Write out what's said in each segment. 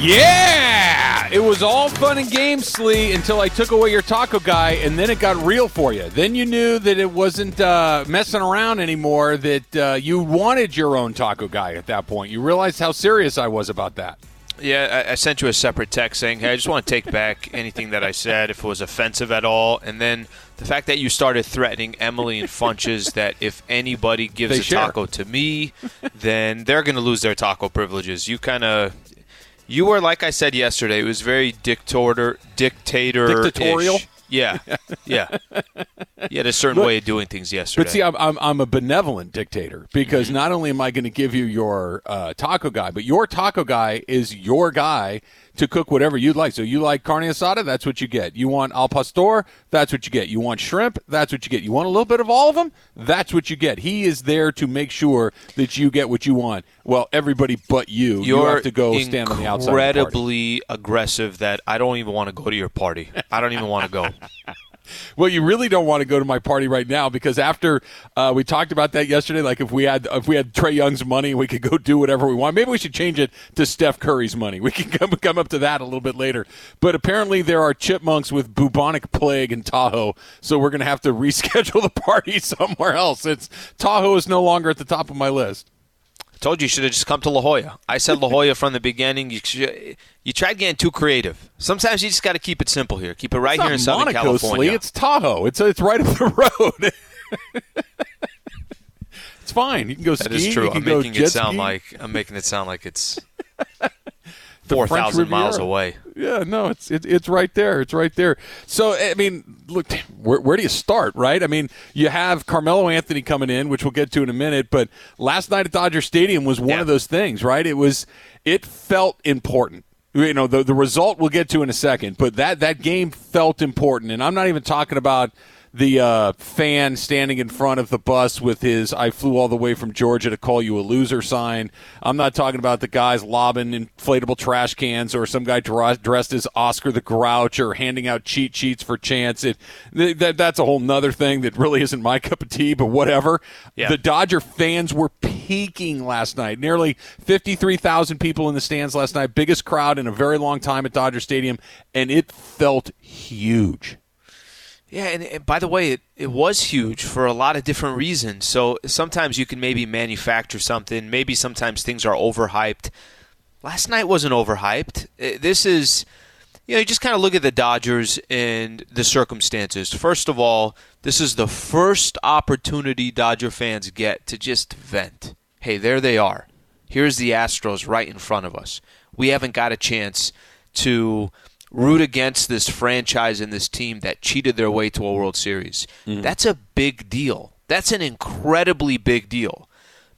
Yeah! It was all fun and games, Slee, until I took away your taco guy, and then it got real for you. Then you knew that it wasn't uh, messing around anymore, that uh, you wanted your own taco guy at that point. You realized how serious I was about that. Yeah, I, I sent you a separate text saying, "Hey, I just want to take back anything that I said if it was offensive at all." And then the fact that you started threatening Emily and Funches that if anybody gives They a share. taco to me, then they're going to lose their taco privileges. You kind of, you were like I said yesterday. It was very dictator, dictator, Dictatorial? Yeah, yeah. You had a certain way of doing things yesterday. But see, I'm, I'm, I'm a benevolent dictator because not only am I going to give you your uh, taco guy, but your taco guy is your guy to cook whatever you'd like. So you like carne asada, that's what you get. You want al pastor, that's what you get. You want shrimp, that's what you get. You want a little bit of all of them, that's what you get. He is there to make sure that you get what you want. Well, everybody but you. You're You're have to go stand on the outside. of the party. incredibly aggressive that I don't even want to go to your party. I don't even want to go. Well, you really don't want to go to my party right now because after uh, we talked about that yesterday, like if we had if we had Trae Young's money, we could go do whatever we want. Maybe we should change it to Steph Curry's money. We can come come up to that a little bit later. But apparently, there are chipmunks with bubonic plague in Tahoe, so we're going to have to reschedule the party somewhere else. It's Tahoe is no longer at the top of my list. Told you you should have just come to La Jolla. I said La Jolla from the beginning. You should, you tried getting too creative. Sometimes you just got to keep it simple here. Keep it right It's here in Southern Monaco, California. Slee. It's Tahoe. It's it's right up the road. it's fine. You can go that skiing. is true. I'm making it sound skiing. like I'm making it sound like it's four thousand miles away. Yeah, no, it's it, it's right there. It's right there. So I mean, look, where, where do you start, right? I mean, you have Carmelo Anthony coming in, which we'll get to in a minute. But last night at Dodger Stadium was one Yeah. of those things, right? It was it felt important. You know, the the result we'll get to in a second, but that that game felt important, and I'm not even talking about the uh, fan standing in front of the bus with his "I flew all the way from Georgia to call you a loser" sign. I'm not talking about the guys lobbing inflatable trash cans or some guy dressed as Oscar the Grouch or handing out cheat sheets for chance. It th- that that's a whole nother thing that really isn't my cup of tea. But whatever. Yeah. The Dodger fans were peaking last night. Nearly 53,000 people in the stands last night. Biggest crowd in a very long time at Dodger Stadium, and it felt huge. Yeah, and, and by the way, it, it was huge for a lot of different reasons. So sometimes you can maybe manufacture something. Maybe sometimes things are overhyped. Last night wasn't overhyped. Uh, This is, you know, you just kind of look at the Dodgers and the circumstances. First of all, this is the first opportunity Dodger fans get to just vent. Hey, there they are. Here's the Astros right in front of us. We haven't got a chance to root against this franchise and this team that cheated their way to a World Series. Mm-hmm. That's a big deal. That's an incredibly big deal.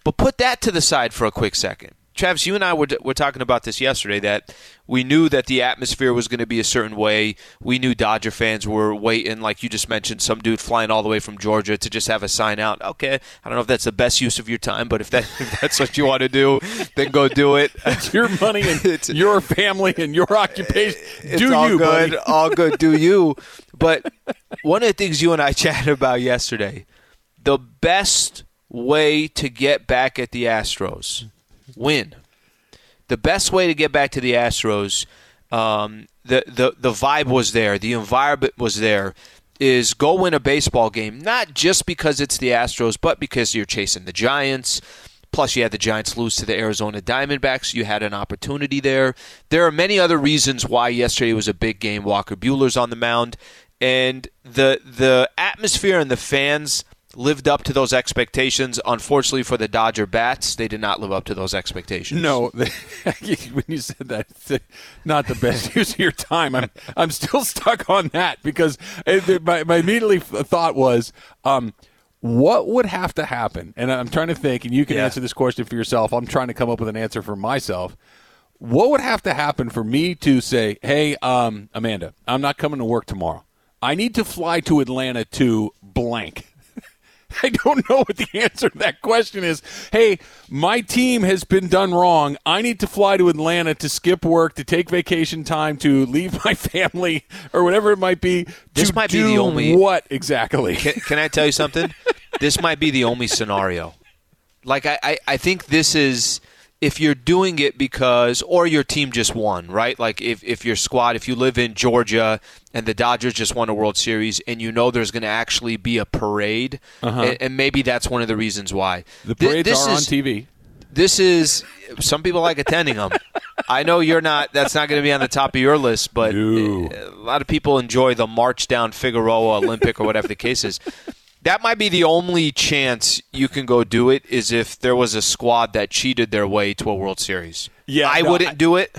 But put that to the side for a quick second. Travis, you and I were, were talking about this yesterday that we knew that the atmosphere was going to be a certain way. We knew Dodger fans were waiting, like you just mentioned, some dude flying all the way from Georgia to just have a sign out. Okay, I don't know if that's the best use of your time, but if, that, if that's what you want to do, then go do it. It's your money and It's- your family and your occupation. it's Do all you, good, buddy? all good. Do you? But one of the things you and I chatted about yesterday, the best way to get back at the Astros, win. The best way to get back to the Astros, um, the, the the vibe was there, the environment was there. Is go win a baseball game, not just because it's the Astros, but because you're chasing the Giants. Plus, you had the Giants lose to the Arizona Diamondbacks. You had an opportunity there. There are many other reasons why yesterday was a big game. Walker Buehler's on the mound, and the the atmosphere and the fans lived up to those expectations. Unfortunately for the Dodger bats, they did not live up to those expectations. No, when you said that, not the best use of your time. I'm I'm still stuck on that because it, my my immediately thought was, um, what would have to happen? And I'm trying to think, and you can Yeah. answer this question for yourself. I'm trying to come up with an answer for myself. What would have to happen for me to say, "Hey, um, Amanda, I'm not coming to work tomorrow. I need to fly to Atlanta to blank." I don't know what the answer to that question is. Hey, my team has been done wrong. I need to fly to Atlanta to skip work, to take vacation time, to leave my family, or whatever it might be. This to might be the only- what exactly? Can, can I tell you something? this might be the only scenario. Like I, I, I think this is if you're doing it because or your team just won, right? Like if, if your squad, if you live in Georgia and the Dodgers just won a World Series and you know there's going to actually be a parade, Uh-huh. and, and maybe that's one of the reasons why. The parades this are on TV. This is some people like attending them. I know you're not. That's not going to be on the top of your list, but No. a lot of people enjoy the march down Figueroa Olympic or whatever the case is. That might be the only chance you can go do it is if there was a squad that cheated their way to a World Series. Yeah, I no, wouldn't I- do it,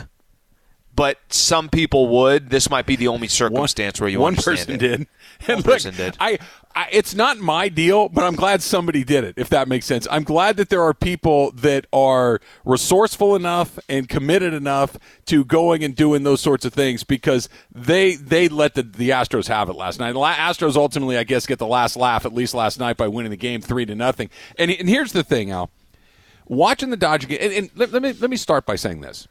but some people would. This might be the only circumstance where you one person it. did. And look, person did. I, I, it's not my deal, but I'm glad somebody did it. If that makes sense, I'm glad that there are people that are resourceful enough and committed enough to going and doing those sorts of things because they they let the the Astros have it last night. The Astros ultimately, I guess, get the last laugh at least last night by winning the game three to nothing. And and here's the thing, Al. Watching the Dodger game, and, and let, let me let me start by saying this: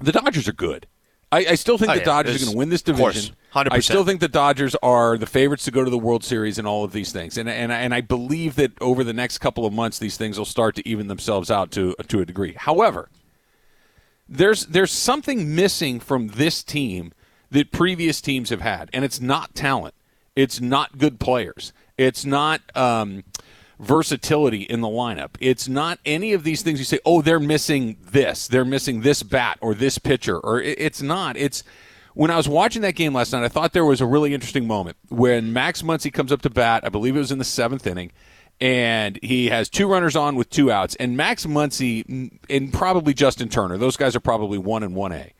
the Dodgers are good. I, I still think Oh, the yeah. Dodgers are going to win this course. division. 100%. I still think the Dodgers are the favorites to go to the World Series and all of these things, and and and I believe that over the next couple of months, these things will start to even themselves out to to a degree. However, there's there's something missing from this team that previous teams have had, and it's not talent. It's not good players. It's not um, versatility in the lineup. It's not any of these things you say. Oh, they're missing this. They're missing this bat or this pitcher. Or it's not. It's when I was watching that game last night. I thought there was a really interesting moment when Max Muncy comes up to bat. I believe it was in the seventh inning and he has two runners on with two outs. And Max Muncy and probably Justin Turner, those guys are probably one and one A,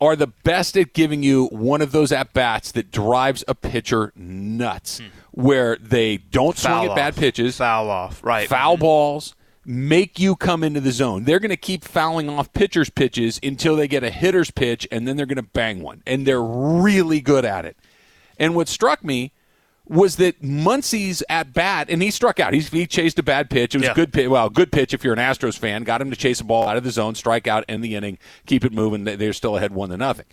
are the best at giving you one of those at bats that drives a pitcher nuts, where they don't swing Hmm. Foul at bad pitches, Foul off, right? foul balls, make you come into the zone. They're going to keep fouling off pitchers' pitches until they get a hitter's pitch, and then they're going to bang one. And they're really good at it. And what struck me was that Muncy's at bat, and he struck out. He's, he chased a bad pitch. It was Yeah. a good pitch. Well, good pitch if you're an Astros fan. Got him to chase a ball out of the zone, strike out, end the inning, keep it moving. They- They're still ahead one to nothing.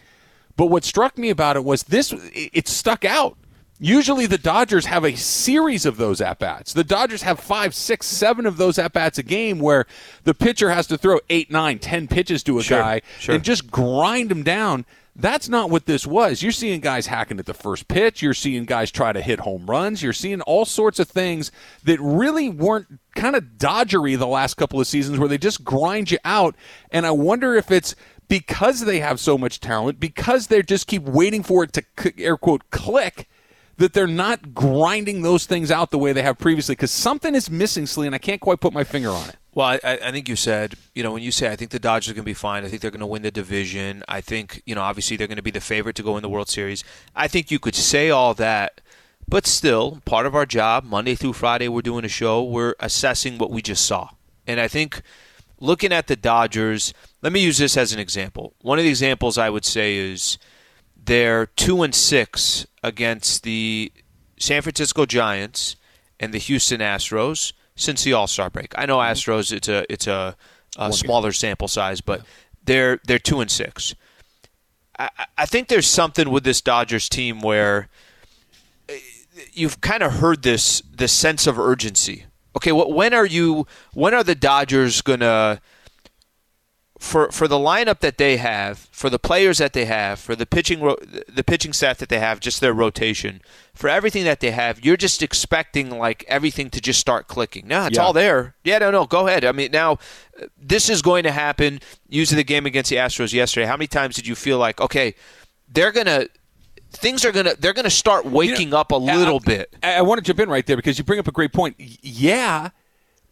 But what struck me about it was this: it it stuck out. Usually, the Dodgers have a series of those at bats. The Dodgers have five, six, seven of those at bats a game where the pitcher has to throw eight, nine, ten pitches to a Sure, guy sure. and just grind him down. That's not what this was. You're seeing guys hacking at the first pitch. You're seeing guys try to hit home runs. You're seeing all sorts of things that really weren't kind of dodgery the last couple of seasons where they just grind you out. And I wonder if it's because they have so much talent, because they just keep waiting for it to air quote click, that they're not grinding those things out the way they have previously. Because something is missing, Slee, and I can't quite put my finger on it. Well, I, I think you said, you know, when you say I think the Dodgers are going to be fine, I think they're going to win the division. I think, you know, obviously they're going to be the favorite to go in the World Series. I think you could say all that, but still, part of our job, Monday through Friday, we're doing a show, we're assessing what we just saw. And I think looking at the Dodgers, let me use this as an example. One of the examples I would say is they're 2 and 6 against the San Francisco Giants and the Houston Astros since the All Star break. I know Astros; it's a it's a, a smaller sample size, but they're they're two and six. I, I think there's something with this Dodgers team where eh, you've kind of heard this this sense of urgency. Okay, wh- when are you? When are the Dodgers gonna? For for the lineup that they have, for the players that they have, for the pitching the pitching staff that they have, just their rotation, for everything that they have, you're just expecting like everything to just start clicking. No, it's Yeah. all there. Yeah, no, no, go ahead. I mean, now uh, this is going to happen. Using the game against the Astros yesterday, how many times did you feel like, okay, they're gonna things are gonna they're gonna start waking up a little I- bit? I, I want to jump in right there because you bring up a great point. Yeah,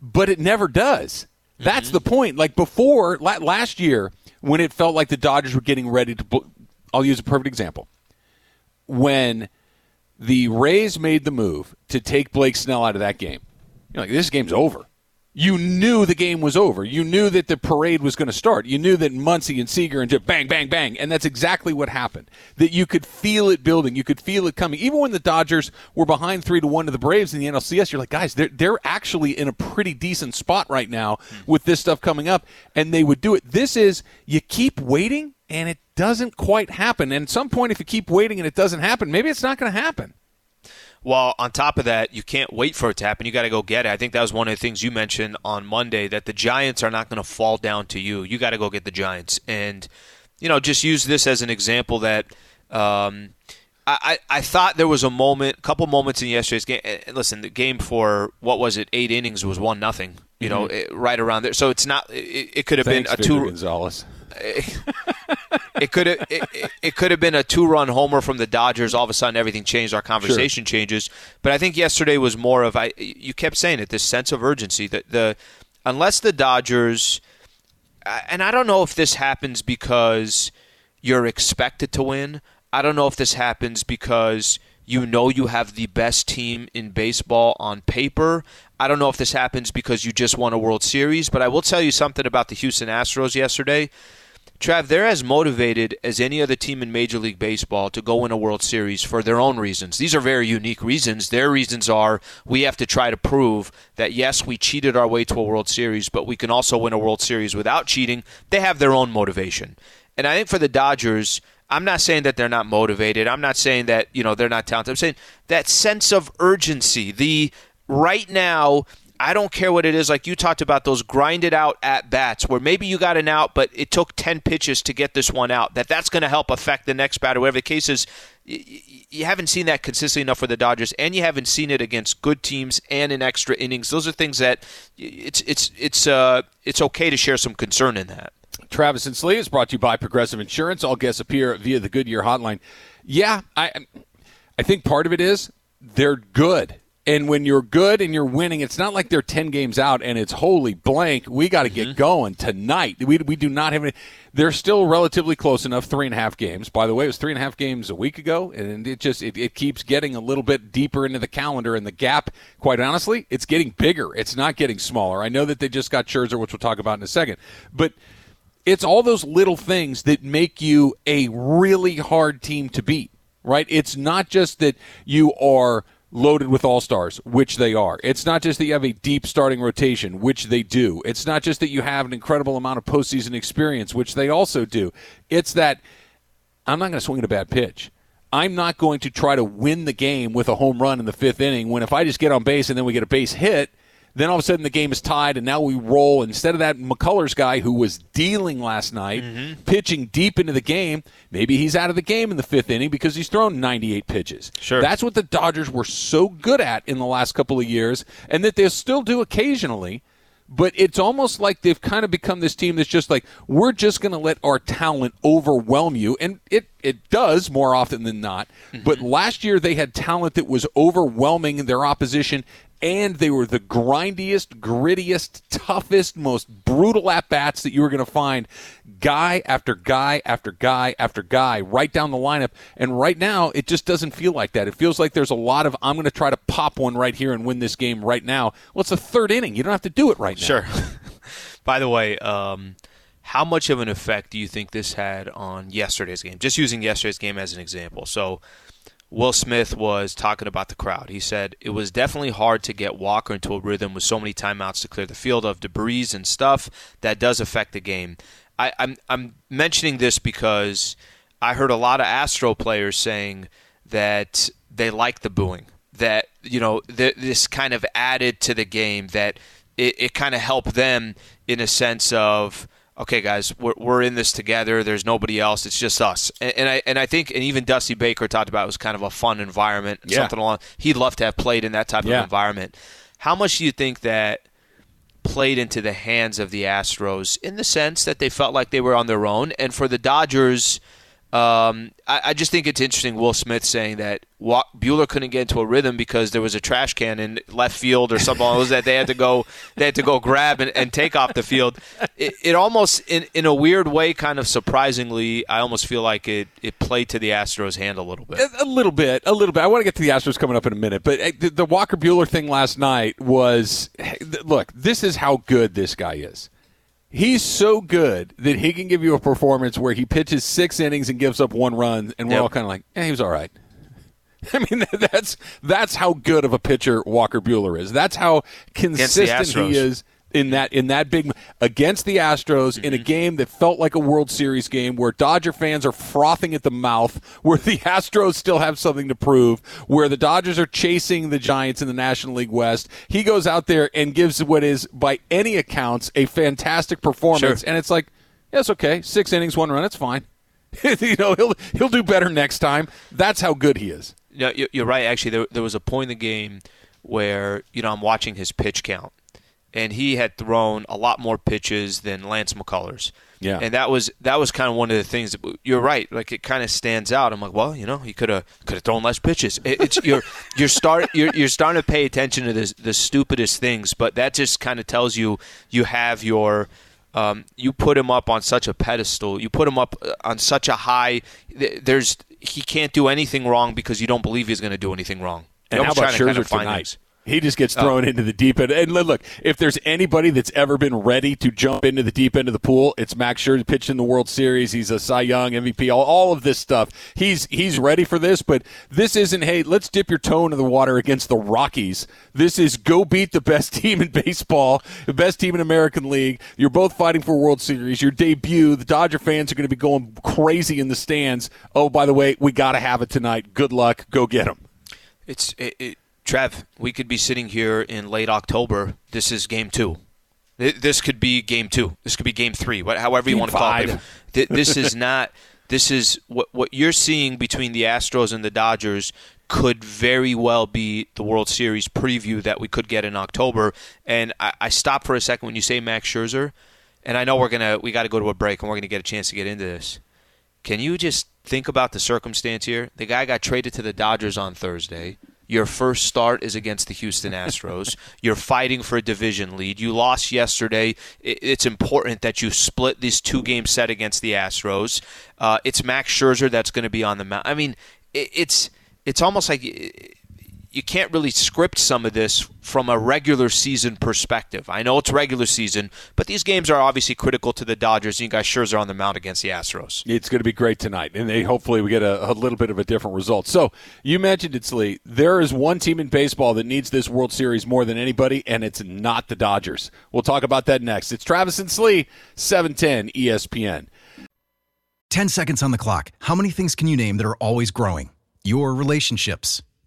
but it never does. That's Mm-hmm. the point. Like before la- last year, when it felt like the Dodgers were getting ready to. bu- I'll use a perfect example. When the Rays made the move to take Blake Snell out of that game, you're like, this game's over. You knew the game was over. You knew that the parade was going to start. You knew that Muncy and Seager and just bang, bang, bang. And that's exactly what happened. That you could feel it building. You could feel it coming. Even when the Dodgers were behind 3 to 1 to the Braves in the NLCS, you're like, guys, they're, they're actually in a pretty decent spot right now with this stuff coming up. And they would do it. This is, you keep waiting and it doesn't quite happen. And at some point, if you keep waiting and it doesn't happen, maybe it's not going to happen. Well, on top of that, you can't wait for it to happen. You got to go get it. I think that was one of the things you mentioned on Monday that the Giants are not going to fall down to you. You got to go get the Giants, and you know, just use this as an example that. Um, I, I thought there was a moment, a couple moments in yesterday's game. Listen, the game for what was it, eight innings was one nothing. You know, mm-hmm. right around there. So it's not. It, it could have Thanks, been a two. Gonzalez. It could have it, it, could have been a two run homer from the Dodgers. All of a sudden, everything changed. Our conversation sure. changes. But I think yesterday was more of I. You kept saying it. This sense of urgency. That the unless the Dodgers, and I don't know if this happens because you're expected to win. I don't know if this happens because you know you have the best team in baseball on paper. I don't know if this happens because you just won a World Series, but I will tell you something about the Houston Astros yesterday. Trav, they're as motivated as any other team in Major League Baseball to go in a World Series for their own reasons. These are very unique reasons. Their reasons are we have to try to prove that, yes, we cheated our way to a World Series, but we can also win a World Series without cheating. They have their own motivation. And I think for the Dodgers, I'm not saying that they're not motivated. I'm not saying that, you know, they're not talented. I'm saying that sense of urgency, the right now I don't care what it is. Like you talked about those grinded out at bats where maybe you got an out, but it took 10 pitches to get this one out. That that's going to help affect the next batter. Whatever the case is, you haven't seen that consistently enough for the Dodgers, and you haven't seen it against good teams and in extra innings. Those are things that it's it's it's uh it's okay to share some concern in that. Travis and Slee is brought to you by Progressive Insurance. All guests appear via the Goodyear hotline. Yeah, I I think part of it is they're good and when you're good and you're winning, it's not like they're 10 games out and it's holy blank. We got to get mm-hmm. going tonight. We, we do not have any. They're still relatively close enough, three and a half games. By the way, it was three and a half games a week ago, and it just it, it keeps getting a little bit deeper into the calendar. And the gap, quite honestly, it's getting bigger. It's not getting smaller. I know that they just got Scherzer, which we'll talk about in a second. But it's all those little things that make you a really hard team to beat, right? It's not just that you are – loaded with all stars, which they are. It's not just that you have a deep starting rotation, which they do. It's not just that you have an incredible amount of postseason experience, which they also do. It's that I'm not going to swing at a bad pitch. I'm not going to try to win the game with a home run in the fifth inning when if I just get on base and then we get a base hit, then all of a sudden the game is tied, and now we roll. Instead of that McCullers guy who was dealing last night, mm-hmm. pitching deep into the game, maybe he's out of the game in the fifth inning because he's thrown 98 pitches. Sure. That's what the Dodgers were so good at in the last couple of years, and that they'll still do occasionally. But it's almost like they've kind of become this team that's just like, we're just going to let our talent overwhelm you. And it, it does more often than not. Mm-hmm. But last year they had talent that was overwhelming their opposition and they were the grindiest, grittiest, toughest, most brutal at bats that you were going to find, guy after guy after guy after guy, right down the lineup. And right now, it just doesn't feel like that. It feels like there's a lot of I'm going to try to pop one right here and win this game right now. Well, it's the third inning. You don't have to do it right now. Sure. By the way, um, how much of an effect do you think this had on yesterday's game? Just using yesterday's game as an example. So Will Smith was talking about the crowd. He said it was definitely hard to get Walker into a rhythm with so many timeouts to clear the field of debris and stuff. That does affect the game. I, am I'm, I'm mentioning this because I heard a lot of Astro players saying that they like the booing. That you know th- this kind of added to the game. That it, it kind of helped them in a sense of okay, guys, we're, we're in this together. There's nobody else. It's just us. And, and, I and I think and even Dusty Baker talked about it was kind of a fun environment. Yeah. Something along. He'd love to have played in that type yeah. of environment. How much do you think that played into the hands of the Astros in the sense that they felt like they were on their own, and for the Dodgers? Um, I, I, just think it's interesting. Will Smith saying that Buehler couldn't get into a rhythm because there was a trash can in left field or something was that they had to go they had to go grab and, and take off the field. It, it, almost in, in a weird way, kind of surprisingly, I almost feel like it, it played to the Astros' hand a little bit. A, a little bit, a little bit. I want to get to the Astros coming up in a minute, but the, the Walker Buehler thing last night was look. This is how good this guy is. He's so good that he can give you a performance where he pitches six innings and gives up one run, and we're yep. all kind of like, "Yeah, he was all right." I mean, that's that's how good of a pitcher Walker Buehler is. That's how consistent he is in that in that big against the Astros mm-hmm. in a mm-hmm. game that felt like a World Series game where Dodger fans are frothing at the mouth, where the Astros still have something to prove, where the Dodgers are chasing the Giants in the National League West. He goes out there and gives what is by any accounts a fantastic performance sure. and it's like, yeah, it's okay. 6 innings, one run, it's fine. you know, he'll he'll do better next time. That's how good he is. No, you're right. Actually, there, there was a point in the game where you know I'm watching his pitch count, and he had thrown a lot more pitches than Lance McCullers. Yeah, and that was that was kind of one of the things. That, you're right. Like it kind of stands out. I'm like, well, you know, he could have could have thrown less pitches. It, it's you're you're start you're, you're starting to pay attention to the the stupidest things, but that just kind of tells you you have your um, you put him up on such a pedestal. You put him up uh, on such a high. There's he can't do anything wrong because you don't believe he's going to do anything wrong. And how about Scherzer tonight? Things. He just gets oh. thrown oh. into the deep end. And look, if there's anybody that's ever been ready to jump into the deep end of the pool, it's Max Scherzer. Pitched in the World Series, he's a Cy Young MVP. All, all of this stuff, he's he's ready for this. But this isn't. Hey, let's dip your toe into the water against the Rockies. This is go beat the best team in baseball, the best team in American League. You're both fighting for World Series. Your debut. The Dodger fans are going to be going crazy in the stands. Oh, by the way, we got to have it tonight. Good luck. Go get them. It's it, it Trev, we could be sitting here in late October. This is game two. This could be game two. This could be game three. However you want to call it. This is not. This is what what you're seeing between the Astros and the Dodgers could very well be the World Series preview that we could get in October. And I, I stop for a second when you say Max Scherzer, and I know we're gonna we got to go to a break and we're gonna get a chance to get into this. Can you just think about the circumstance here? The guy got traded to the Dodgers on Thursday. Your first start is against the Houston Astros. You're fighting for a division lead. You lost yesterday. It's important that you split this two game set against the Astros. Uh, it's Max Scherzer that's going to be on the mound. I mean, it's it's almost like you can't really script some of this from a regular season perspective. I know it's regular season, but these games are obviously critical to the Dodgers. And You guys sure are on the mound against the Astros. It's going to be great tonight, and they hopefully we get a, a little bit of a different result. So you mentioned it, Slee. There is one team in baseball that needs this World Series more than anybody, and it's not the Dodgers. We'll talk about that next. It's Travis and Slee, seven ten ESPN. Ten seconds on the clock. How many things can you name that are always growing? Your relationships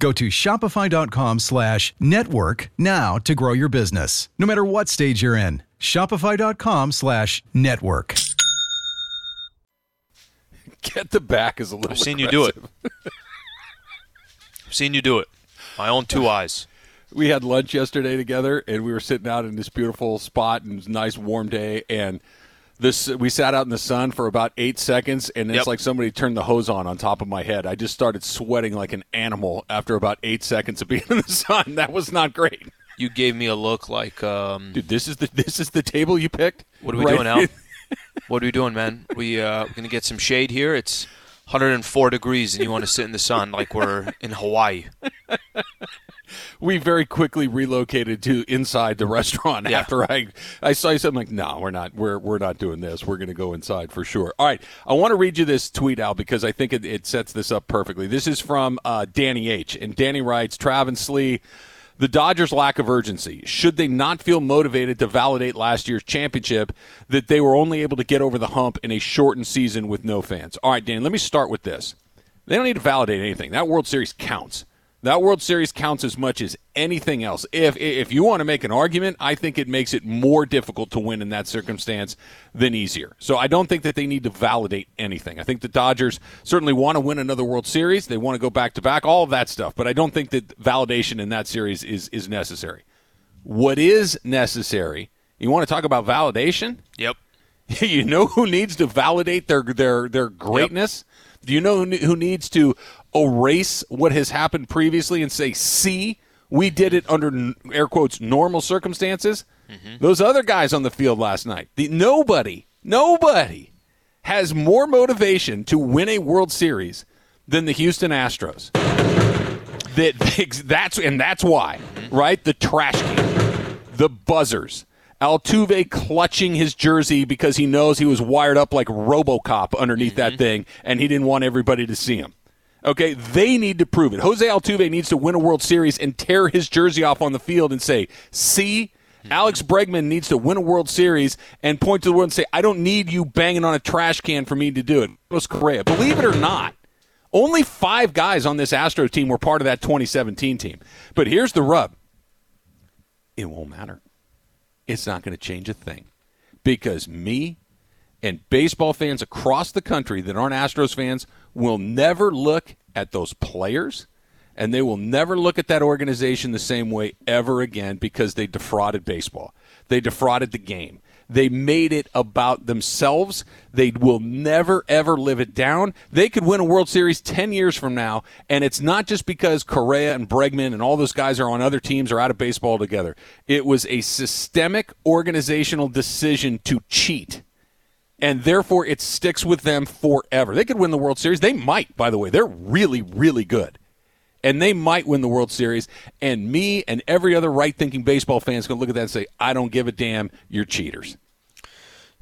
Go to shopify.com slash network now to grow your business, no matter what stage you're in. Shopify.com slash network. Get the back is a little I've seen aggressive. you do it. I've seen you do it. My own two eyes. We had lunch yesterday together, and we were sitting out in this beautiful spot, and it was a nice warm day, and – this we sat out in the sun for about eight seconds, and it's yep. like somebody turned the hose on on top of my head. I just started sweating like an animal after about eight seconds of being in the sun. That was not great. You gave me a look like, um, dude. This is the this is the table you picked. What are we right? doing now? what are we doing, man? We uh, we're gonna get some shade here. It's 104 degrees, and you want to sit in the sun like we're in Hawaii we very quickly relocated to inside the restaurant yeah. after I I saw something like, no, we're not we're we're not doing this. We're going to go inside for sure. All right, I want to read you this tweet out because I think it, it sets this up perfectly. This is from uh, Danny H. and Danny writes, Travis Slee. The Dodgers' lack of urgency. Should they not feel motivated to validate last year's championship that they were only able to get over the hump in a shortened season with no fans? All right, Danny, let me start with this. They don't need to validate anything. That World Series counts. That World Series counts as much as anything else. If if you want to make an argument, I think it makes it more difficult to win in that circumstance than easier. So I don't think that they need to validate anything. I think the Dodgers certainly want to win another World Series. They want to go back to back, all of that stuff. But I don't think that validation in that series is is necessary. What is necessary? You want to talk about validation? Yep. you know who needs to validate their their their greatness? Yep. Do you know who needs to erase what has happened previously and say, see, we did it under air quotes normal circumstances. Mm-hmm. Those other guys on the field last night, the, nobody, nobody has more motivation to win a World Series than the Houston Astros. That that's and that's why, right? The trash can, the buzzers, Altuve clutching his jersey because he knows he was wired up like RoboCop underneath that thing, and he didn't want everybody to see him. Okay, they need to prove it. Jose Altuve needs to win a World Series and tear his jersey off on the field and say, "See." Alex Bregman needs to win a World Series and point to the world and say, I don't need you banging on a trash can for me to do it. Carlos Correa. Believe it or not, only five guys on this Astros team were part of that 2017 team. But here's the rub it won't matter. It's not going to change a thing because me and baseball fans across the country that aren't Astros fans will never look at those players and they will never look at that organization the same way ever again because they defrauded baseball. They defrauded the game. They made it about themselves. They will never, ever live it down. They could win a World Series 10 years from now, and it's not just because Correa and Bregman and all those guys are on other teams or out of baseball together. It was a systemic organizational decision to cheat and therefore it sticks with them forever. They could win the World Series. They might, by the way. They're really, really good. And they might win the World Series. And me and every other right thinking baseball fan is going to look at that and say, I don't give a damn. You're cheaters.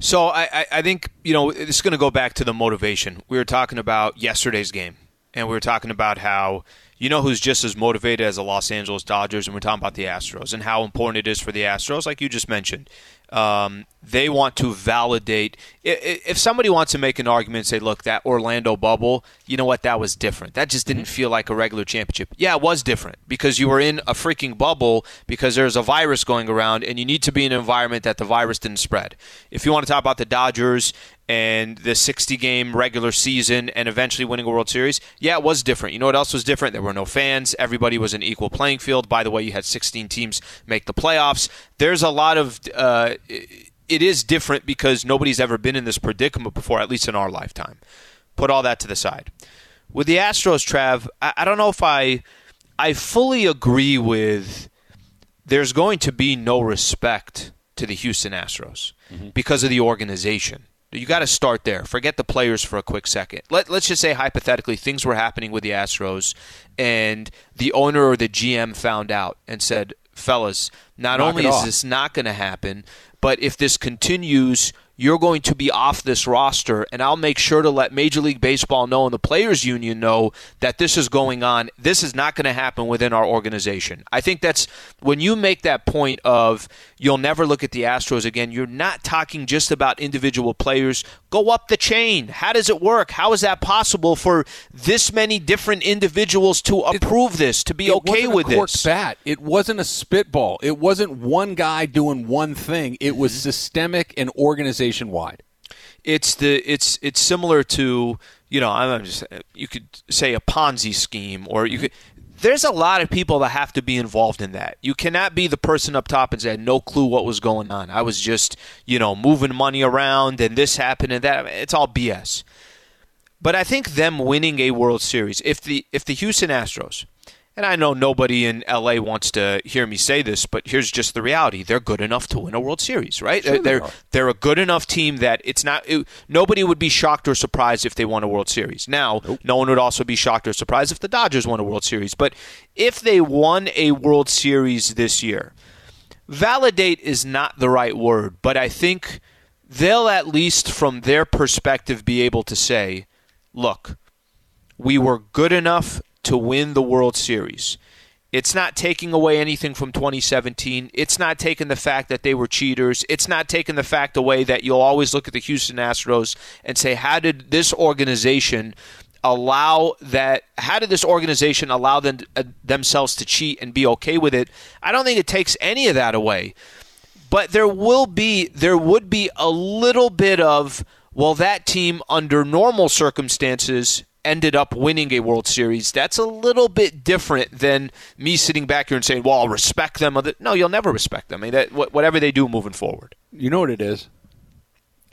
So I, I think, you know, it's going to go back to the motivation. We were talking about yesterday's game, and we were talking about how you know who's just as motivated as the Los Angeles Dodgers, and we're talking about the Astros and how important it is for the Astros, like you just mentioned. Um, they want to validate. If somebody wants to make an argument and say, look, that Orlando bubble, you know what, that was different. That just didn't feel like a regular championship. Yeah, it was different because you were in a freaking bubble because there's a virus going around and you need to be in an environment that the virus didn't spread. If you want to talk about the Dodgers and the 60 game regular season and eventually winning a World Series, yeah, it was different. You know what else was different? There were no fans. Everybody was an equal playing field. By the way, you had 16 teams make the playoffs. There's a lot of. Uh, it is different because nobody's ever been in this predicament before, at least in our lifetime. Put all that to the side. With the Astros, Trav, I, I don't know if I, I fully agree with. There's going to be no respect to the Houston Astros mm-hmm. because of the organization. You got to start there. Forget the players for a quick second. Let, let's just say, hypothetically, things were happening with the Astros, and the owner or the GM found out and said, fellas, not Knock only is off. this not going to happen, but if this continues, you're going to be off this roster, and I'll make sure to let Major League Baseball know and the Players Union know that this is going on. This is not going to happen within our organization. I think that's when you make that point of you'll never look at the Astros again, you're not talking just about individual players. Go up the chain. How does it work? How is that possible for this many different individuals to approve this, to be It okay with this? bat. It wasn't a spitball. It wasn't one guy doing one thing. It was Mm-hmm. systemic and organization wide. it's the it's it's similar to you know I'm just you could say a Ponzi scheme or you mm-hmm. could. There's a lot of people that have to be involved in that. You cannot be the person up top and say no clue what was going on. I was just you know moving money around and this happened and that. It's all BS. But I think them winning a World Series, if the if the Houston Astros, and I know nobody in LA wants to hear me say this, but here's just the reality: they're good enough to win a World Series, right? Sure they they're are. they're a good enough team that it's not it, nobody would be shocked or surprised if they won a World Series. Now, no one would also be shocked or surprised if the Dodgers won a World Series, but if they won a World Series this year, validate is not the right word, but I think they'll at least from their perspective be able to say, look, we were good enough to win the World Series. It's not taking away anything from 2017. It's not taking the fact that they were cheaters. It's not taking the fact away that you'll always look at the Houston Astros and say, how did this organization allow that? How did this organization allow them uh, themselves to cheat and be okay with it? I don't think it takes any of that away but there will be there would be a little bit of well that team under normal circumstances ended up winning a World Series. That's a little bit different than me sitting back here and saying, "Well, I'll respect them." No, you'll never respect them. I mean, that, whatever they do moving forward. You know what it is?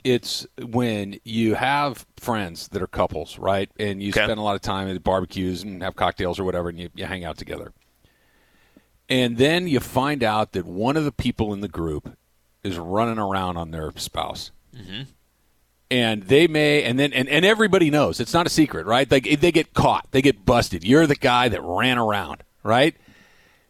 It's when you have friends that are couples, right? And you Okay. spend a lot of time at barbecues and have cocktails or whatever, and you, you hang out together. And then you find out that one of the people in the group is running around on their spouse. Mm-hmm. And they may and then and, and everybody knows. It's not a secret right? Like they get caught. They get busted. You're the guy that ran around right?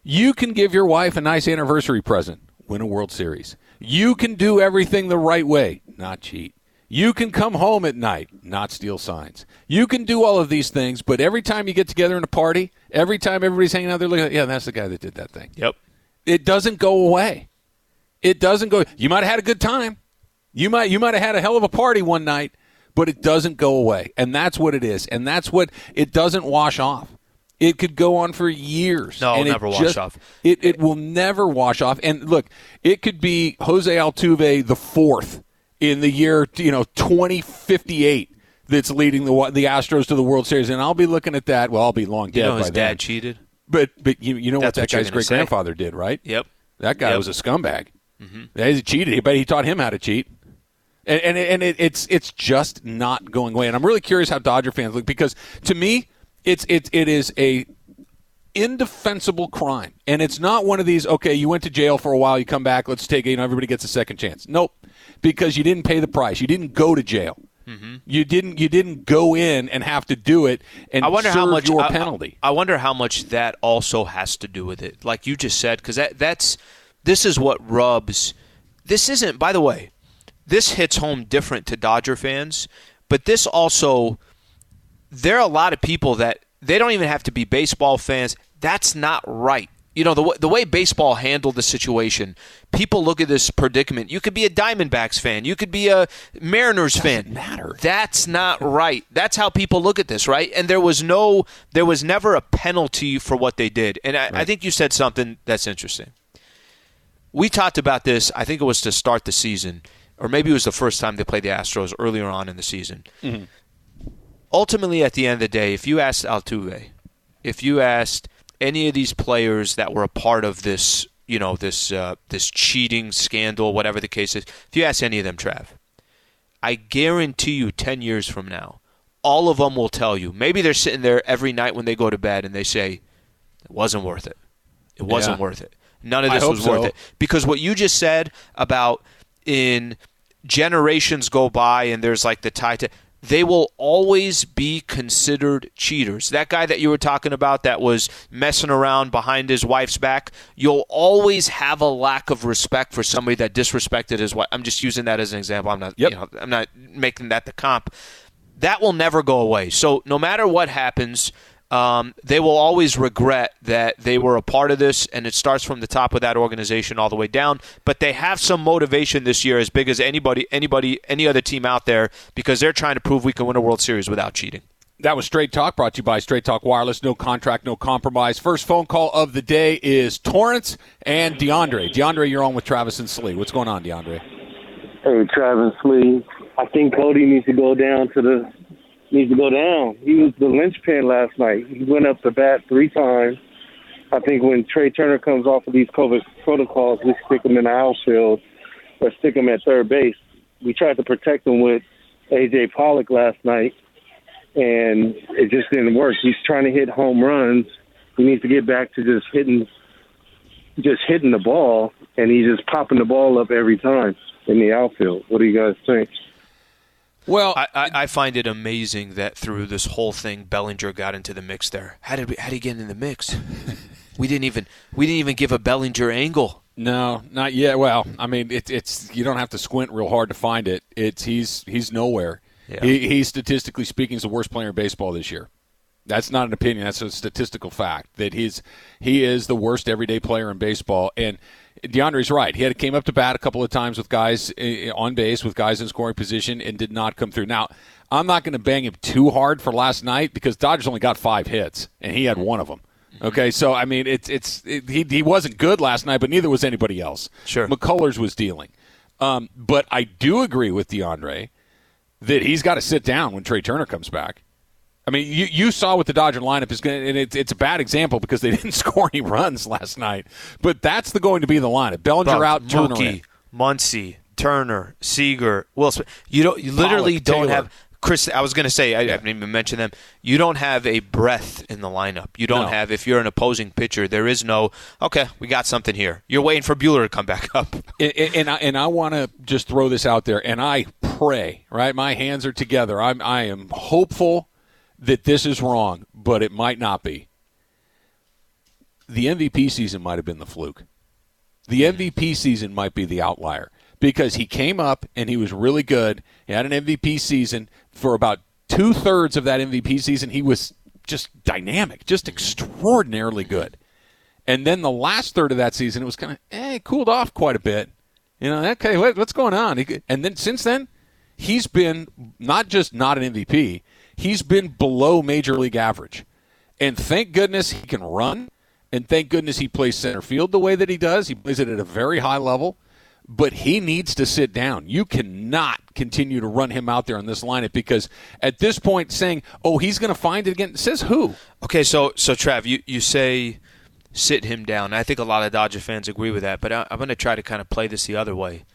You can give your wife a nice anniversary present win a world series. You can do everything the right way not cheat. You can come home at night not steal signs. You can do all of these things but every time you get together in a party every time everybody's hanging out there looking yeah that's the guy that did that thing. Yep. it doesn't go away. It doesn't go you might have had a good time you might you might have had a hell of a party one night, but it doesn't go away. And that's what it is. And that's what it doesn't wash off. It could go on for years. No, and it never wash just- off. It it will never wash off. And look, it could be Jose Altuve the fourth in the year you know twenty fifty eight that's leading the the Astros to the World Series, and I'll be looking at that. Well, I'll be long dead You know his then. dad cheated. But but you you know That's what what that you're guy's great grandfather did, right? Yep. That guy Yep. was a scumbag. Mm-hmm. He cheated, but he taught him how to cheat. And and, and it, it's it's just not going away. And I'm really curious how Dodger fans look because to me, it's it it is a indefensible crime, and it's not one of these. Okay, you went to jail for a while, you come back, let's take it. You know, everybody gets a second chance. Nope, because you didn't pay the price. You didn't go to jail. Mm-hmm. You didn't you didn't go in and have to do it and I wonder how much your I- penalty. I, wonder how much that also has to do with it. Like you just said, because that, that's this is what rubs. This isn't, by the way, this hits home different to Dodger fans, but this also there are a lot of people that they don't even have to be baseball fans. That's not right. You know the way, the way baseball handled the situation. People look at this predicament. You could be a Diamondbacks fan. You could be a Mariners fan. matter. That's not right. That's how people look at this, right? And there was no, there was never a penalty for what they did. And I, I think you said something that's interesting. We talked about this. I think it was to start the season, or maybe it was the first time they played the Astros earlier on in the season. Ultimately, at the end of the day, if you asked Altuve, if you asked any of these players that were a part of this, you know, this uh, this cheating scandal, whatever the case is, if you ask any of them, Trav, I guarantee you, ten years from now, all of them will tell you. Maybe they're sitting there every night when they go to bed and they say, "It wasn't worth it. It wasn't Yeah. worth it. None of this was worth it." Because what you just said about in generations go by and there's like the tie to they will always be considered cheaters. That guy that you were talking about that was messing around behind his wife's back, you'll always have a lack of respect for somebody that disrespected his wife. I'm just using that as an example. I'm not Yep. you know, I'm not making that the comp. That will never go away. So no matter what happens, um, they will always regret that they were a part of this, and it starts from the top of that organization all the way down. But they have some motivation this year, as big as anybody, anybody, any other team out there, because they're trying to prove we can win a World Series without cheating. That was Straight Talk brought to you by Straight Talk Wireless. No contract, no compromise. First phone call of the day is Torrance and DeAndre. DeAndre, you're on with Travis and Slee. What's going on, DeAndre? Hey, Travis Lee. I think Cody needs to go down to the needs to go down. He was the linchpin last night. He went up to bat three times. I think when Trea Turner comes off of these COVID protocols, we stick him in the outfield or stick him at third base. We tried to protect him with AJ Pollock last night, and it just didn't work. He's trying to hit home runs. He needs to get back to just hitting, just hitting the ball, and he's just popping the ball up every time in the outfield. What do you guys think? Well, I, I, I find it amazing that through this whole thing, Bellinger got into the mix there. How did we, how did he get in the mix? we didn't even we didn't even give a Bellinger angle. no, not yet. Well, I mean, it, it's you don't have to squint real hard to find it. It's he's he's nowhere. Yeah. He, he statistically speaking is the worst player in baseball this year. That's not an opinion. That's a statistical fact that he's he is the worst everyday player in baseball. And DeAndre's right. He had came up to bat a couple of times with guys eh, on base, with guys in scoring position, and did not come through. Now, I'm not going to bang him too hard for last night because Dodgers only got five hits, and he had one of them. Okay, so I mean, it's it's it, he he wasn't good last night, but neither was anybody else. Sure. McCullers was dealing, um, but I do agree with DeAndre that he's got to sit down when Trea Turner comes back. I mean, you, you saw what the Dodger lineup is going, and it's it's a bad example because they didn't score any runs last night. But that's the going to be the lineup: Bellinger Buck, out, Turner. Mookie, Muncy, Turner, Seager, Smith. You don't. You literally Pollock, don't Taylor. have Chris, I was going to say, I, I didn't even mention them. You don't have a breath in the lineup. You don't No. have, if you're an opposing pitcher, there is no, okay, we got something here. You're waiting for Buehler to come back up. and, and- and I, and I want to just throw this out there, and I pray, right? My hands are together. I'm, I am hopeful that this is wrong, but it might not be. The MVP season might have been the fluke. The MVP season might be the outlier because he came up and he was really good. He had an MVP season for about two thirds of that MVP season. He was just dynamic, just extraordinarily good. And then the last third of that season, it was kind of eh, cooled off quite a bit. You know, okay, what, what's going on? And then since then, he's been not just not an MVP, he's been below major league average. And thank goodness he can run, and thank goodness he plays center field the way that he does. He plays it at a very high level, but he needs to sit down. You cannot continue to run him out there on this lineup because at this point, saying, "Oh, he's going to find it again," says who? Okay, so so Trav, you, you say sit him down. I think a lot of Dodger fans agree with that, but I, I'm going to try to kind of play this the other way.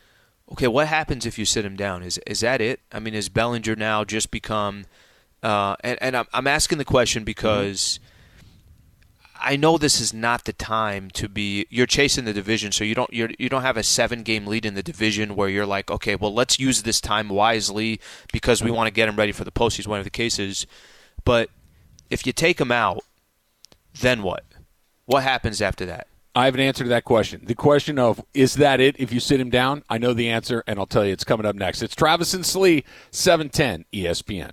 Okay, what happens if you sit him down? Is is that it? I mean, is Bellinger now just become? Uh, and and I'm I'm asking the question because I know this is not the time to be. You're chasing the division, so you don't you're, you don't have a seven game lead in the division where you're like, okay, well, let's use this time wisely because we want to get him ready for the postseason, whatever the cases. But if you take him out, then what? What happens after that? I have an answer to that question. The question of is that it if you sit him down? I know the answer, and I'll tell you it's coming up next. It's Travis and Slee, E 710 ESPN.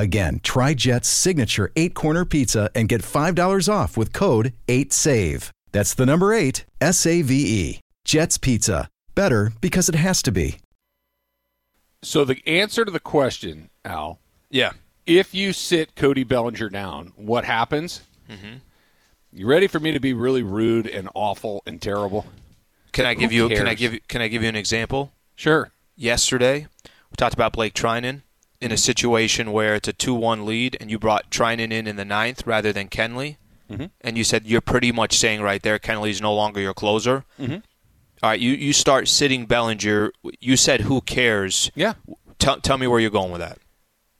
Again, try Jet's signature eight corner pizza and get $5 off with code 8SAVE. That's the number eight, S A V E. Jet's Pizza. Better because it has to be. So the answer to the question, Al, Yeah. if you sit Cody Bellinger down, what happens? Mm-hmm. You ready for me to be really rude and awful and terrible? Can I give Who you? Can I give? you- Can I give you an example? Sure. Yesterday, we talked about Blake Treinen in a situation where it's a two-one lead, and you brought Treinen in in the ninth rather than Kenley, and you said you're pretty much saying right there, Kenley's no longer your closer. Mm-hmm. All right, you you start sitting Bellinger. You said who cares? Yeah. Tell, tell me where you're going with that.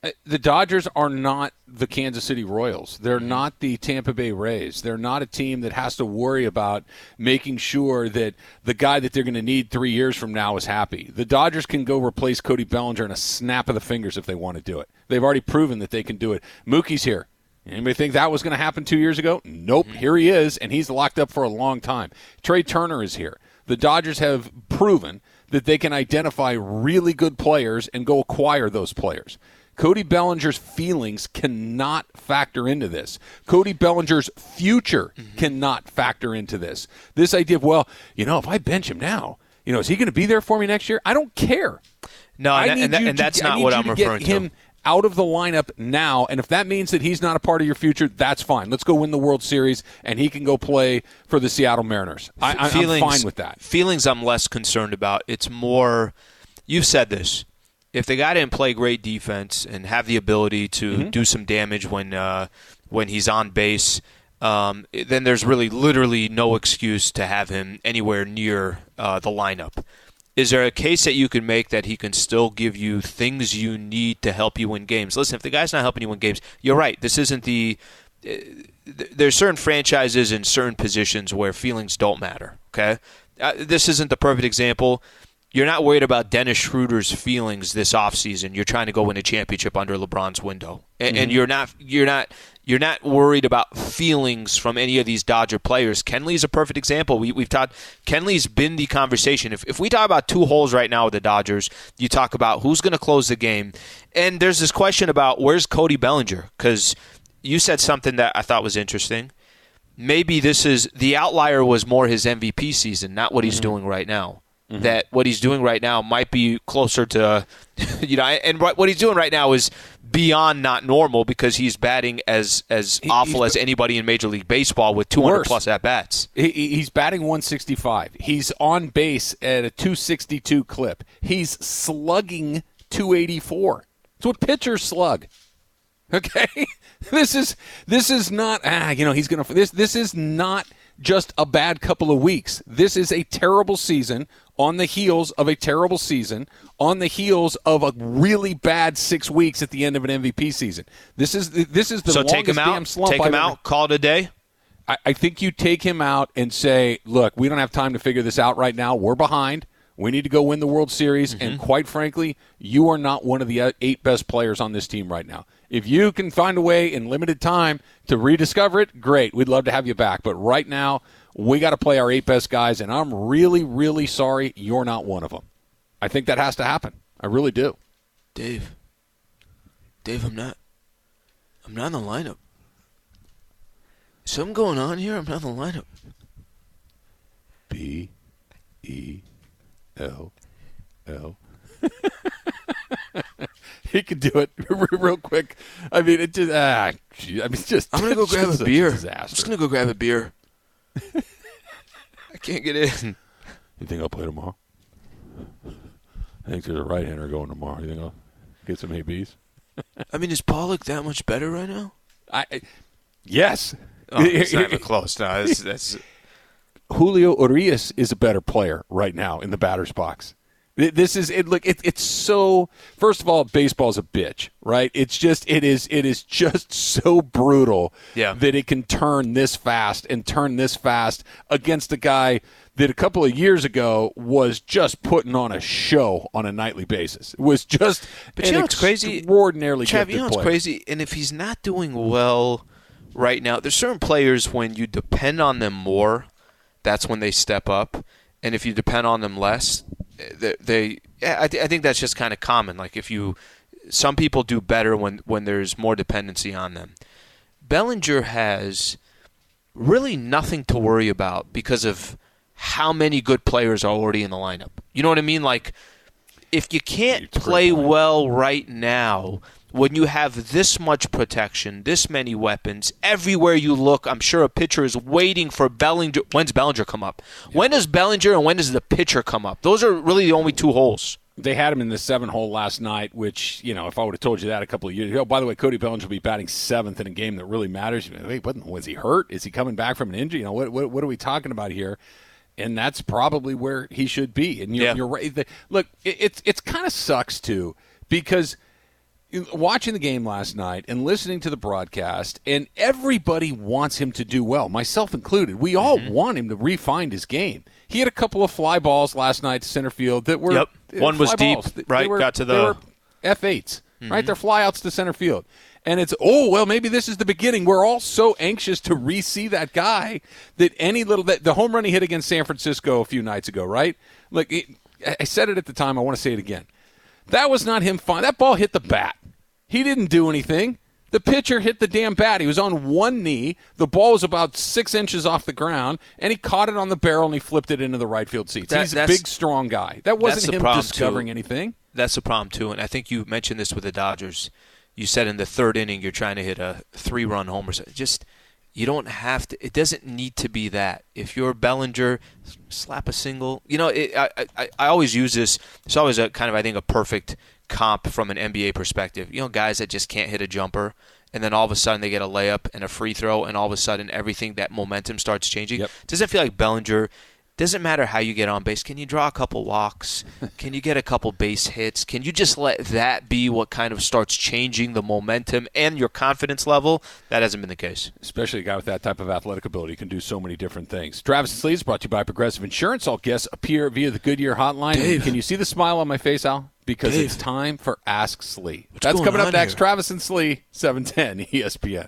Uh, The Dodgers are not the Kansas City Royals. They're not the Tampa Bay Rays. They're not a team that has to worry about making sure that the guy that they're going to need three years from now is happy. The Dodgers can go replace Cody Bellinger in a snap of the fingers if they want to do it. They've already proven that they can do it. Mookie's here. Anybody think that was going to happen two years ago? Nope. Here he is, and he's locked up for a long time. Trea Turner is here. The Dodgers have proven that they can identify really good players and go acquire those players. Cody Bellinger's feelings cannot factor into this. Cody Bellinger's future mm-hmm. cannot factor into this. This idea of, well, you know, if I bench him now, you know, is he going to be there for me next year? I don't care. No, I and, and, that- and to- that's I not need what you I'm to referring get to. him out of the lineup now, and if that means that he's not a part of your future, that's fine. Let's go win the World Series, and he can go play for the Seattle Mariners. I, I'm fine with that. Feelings I'm less concerned about. It's more, you've said this. If the guy didn't play great defense and have the ability to Mm-hmm. do some damage when uh, when he's on base, um, then there's really literally no excuse to have him anywhere near uh, the lineup. Is there a case that you can make that he can still give you things you need to help you win games? Listen, if the guy's not helping you win games, you're right. This isn't the there's certain franchises in certain positions where feelings don't matter. Okay, uh, this isn't the perfect example. You're not worried about Dennis Schroeder's feelings this offseason. You're trying to go win a championship under LeBron's window, and, and you're not you're not you're not worried about feelings from any of these Dodger players. Kenley's a perfect example. We, we've talked. Kenley's been the conversation. If if we talk about two holes right now with the Dodgers, you talk about who's going to close the game, and there's this question about where's Cody Bellinger because you said something that I thought was interesting. Maybe this is the outlier was more his MVP season, not what he's mm-hmm. doing right now. Mm-hmm. that what he's doing right now might be closer to, you know, and what he's doing right now is beyond not normal because he's batting as as he, awful as anybody in Major League Baseball with 200 worse. plus at bats. He, he's batting 165. He's on base at a 262 clip. He's slugging 284. It's what pitchers slug. Okay, this is this is not ah you know he's gonna this this is not just a bad couple of weeks. This is a terrible season on the heels of a terrible season, on the heels of a really bad six weeks at the end of an MVP season. This is this is the so longest take him out, damn slump. Take him out. Call it a day. I, I think you take him out and say, "Look, we don't have time to figure this out right now. We're behind. We need to go win the World Series. Mm-hmm. And quite frankly, you are not one of the eight best players on this team right now. If you can find a way in limited time to rediscover it, great. We'd love to have you back. But right now, we got to play our eight best guys, and I'm really, really sorry you're not one of them. I think that has to happen. I really do. Dave. Dave, I'm not. I'm not in the lineup. Something going on here. I'm not in the lineup. B E L L. he could do it real quick. I mean, it just. Ah, I mean, just. I'm gonna go grab a beer. A I'm just gonna go grab a beer. I can't get in. You think I'll play tomorrow? I think there's a right-hander going tomorrow. You think I'll get some ABs? I mean, is Pollock that much better right now? I, yes. Oh, it's not even close. No, that's, that's Julio Urias is a better player right now in the batter's box. This is it. Look, it, it's so. First of all, baseball's a bitch, right? It's just it is it is just so brutal yeah. that it can turn this fast and turn this fast against a guy that a couple of years ago was just putting on a show on a nightly basis. It was just but you know what's crazy? Extraordinarily Trav, you know what's crazy? And if he's not doing well right now, there's certain players when you depend on them more, that's when they step up, and if you depend on them less they, they I, th- I think that's just kind of common. Like if you, some people do better when when there's more dependency on them. Bellinger has really nothing to worry about because of how many good players are already in the lineup. You know what I mean? Like if you can't play well right now, when you have this much protection, this many weapons, everywhere you look, I'm sure a pitcher is waiting for Bellinger. When's Bellinger come up? Yeah. When does Bellinger and when does the pitcher come up? Those are really the only two holes. They had him in the seven hole last night, which, you know, if I would have told you that a couple of years ago, by the way, Cody Bellinger will be batting seventh in a game that really matters. Wait, was he hurt? Is he coming back from an injury? You know, what, what, what are we talking about here? And that's probably where he should be. And you're, yeah. you're right. Look, it, it's, it's kind of sucks, too, because – watching the game last night and listening to the broadcast, and everybody wants him to do well, myself included. We all mm-hmm. want him to refine his game. He had a couple of fly balls last night to center field that were yep. one was deep, right? Were, Got to the F 8s mm-hmm. right? They're flyouts to center field. And it's oh well, maybe this is the beginning. We're all so anxious to re-see that guy that any little that the home run he hit against San Francisco a few nights ago, right? Look, it, I said it at the time. I want to say it again. That was not him. Fine. That ball hit the bat. He didn't do anything. The pitcher hit the damn bat. He was on one knee. The ball was about six inches off the ground, and he caught it on the barrel and he flipped it into the right field seats. That, He's a big, strong guy. That wasn't him discovering too. anything. That's the problem too, and I think you mentioned this with the Dodgers. You said in the third inning you're trying to hit a three-run homer. Just you don't have to. It doesn't need to be that. If you're Bellinger, slap a single. You know, it, I, I I always use this. It's always a kind of I think a perfect comp from an NBA perspective. You know, guys that just can't hit a jumper, and then all of a sudden they get a layup and a free throw, and all of a sudden everything that momentum starts changing. Yep. Does it feel like Bellinger? Doesn't matter how you get on base. Can you draw a couple walks? Can you get a couple base hits? Can you just let that be what kind of starts changing the momentum and your confidence level? That hasn't been the case. Especially a guy with that type of athletic ability can do so many different things. Travis and Slee is brought to you by Progressive Insurance. All guests appear via the Goodyear hotline. Dave. Can you see the smile on my face, Al? because Dave. it's time for Ask Slee. What's That's coming up next. Here? Travis and Slee, 710 ESPN.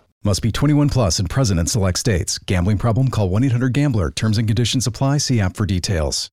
Must be 21 plus and present in select states. Gambling problem? Call 1 800 Gambler. Terms and conditions apply. See app for details.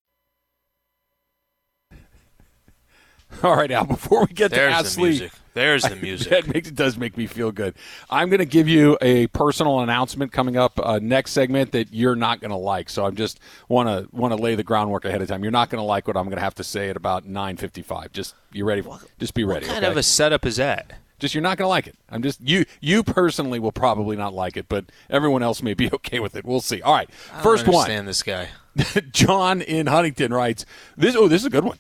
All right, Al. Before we get to There's Ask the music. There's the music. that makes it does make me feel good. I'm going to give you a personal announcement coming up uh, next segment that you're not going to like. So I'm just want to want to lay the groundwork ahead of time. You're not going to like what I'm going to have to say at about 9:55. Just you ready? For, just be ready. What kind okay? of a setup is that? Just you're not going to like it. I'm just you you personally will probably not like it, but everyone else may be okay with it. We'll see. All right, I first one. understand this guy. John in Huntington writes this. Oh, this is a good one.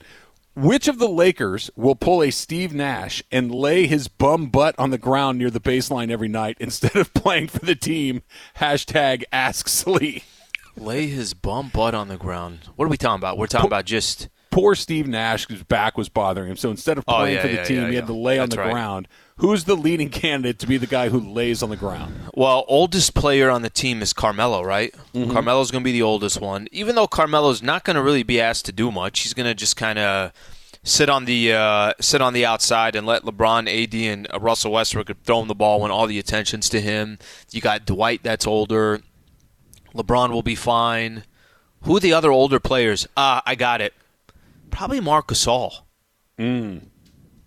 Which of the Lakers will pull a Steve Nash and lay his bum butt on the ground near the baseline every night instead of playing for the team? Hashtag Ask Slee. Lay his bum butt on the ground. What are we talking about? We're talking about just Poor Steve Nash, whose back was bothering him. So instead of Oh, playing yeah, for the yeah, team, yeah, he had to lay on the right. ground. Who's the leading candidate to be the guy who lays on the ground? Well, oldest player on the team is Carmelo, right? Mm-hmm. Carmelo's going to be the oldest one. Even though Carmelo's not going to really be asked to do much, he's going to just kind of sit on the uh, sit on the outside and let LeBron, AD, and uh, Russell Westbrook throw him the ball when all the attention's to him. You got Dwight, that's older. LeBron will be fine. Who are the other older players? Ah, I got it. Probably Marc Gasol. Mm.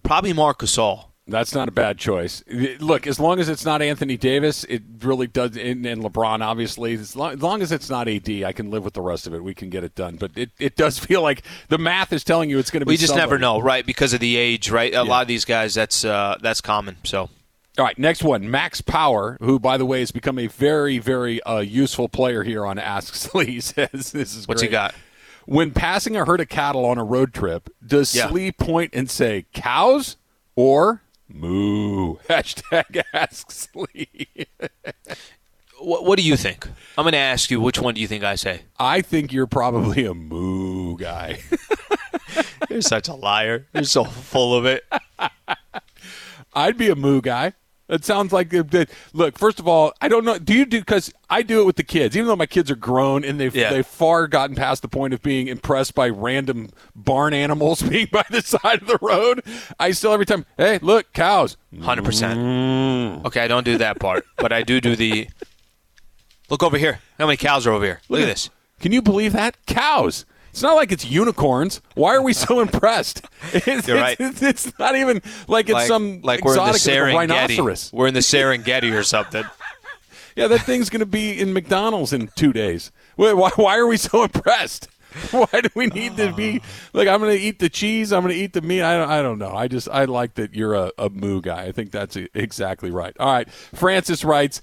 Probably Marc Gasol. That's not a bad choice. Look, as long as it's not Anthony Davis, it really does, and, and LeBron, obviously. As long, as long as it's not AD, I can live with the rest of it. We can get it done. But it, it does feel like the math is telling you it's going to be We just never know, right? Because of the age, right? A lot of these guys, that's uh, that's common. So All right, next one. Max Power, who, by the way, has become a very, very uh, useful player here on Ask Slee, says this is what's he got? When passing a herd of cattle on a road trip, does Yeah. Slee point and say cows or moo? Hashtag Ask Slee. What, what do you think? I'm going to ask you. Which one do you think I say? I think you're probably a moo guy. You're such a liar. You're so full of it. I'd be a moo guy. It sounds like the- the- look. First of all, I don't know. Do you do? Because I do it with the kids. Even though my kids are grown and they've Yeah. they've far gotten past the point of being impressed by random barn animals being by the side of the road. I still every time. Hey, look, cows. Hundred percent. Mm. Okay, I don't do that part, but I do do the. Look over here. How many cows are over here? Look at this. Can you believe that? Cows. It's not like it's unicorns. Why are we so impressed? It's, You're right. It's, it's not even like it's Like, some like we're in the exotic like Serengeti. rhinoceros. We're in the Serengeti or something. Yeah, that thing's going to be in McDonald's in two days. Why, why, why are we so impressed? Why do we need to be like? I'm going to eat the cheese. I'm going to eat the meat. I don't, I don't know. I just I like that you're a, a moo guy. I think that's exactly right. All right, Francis writes.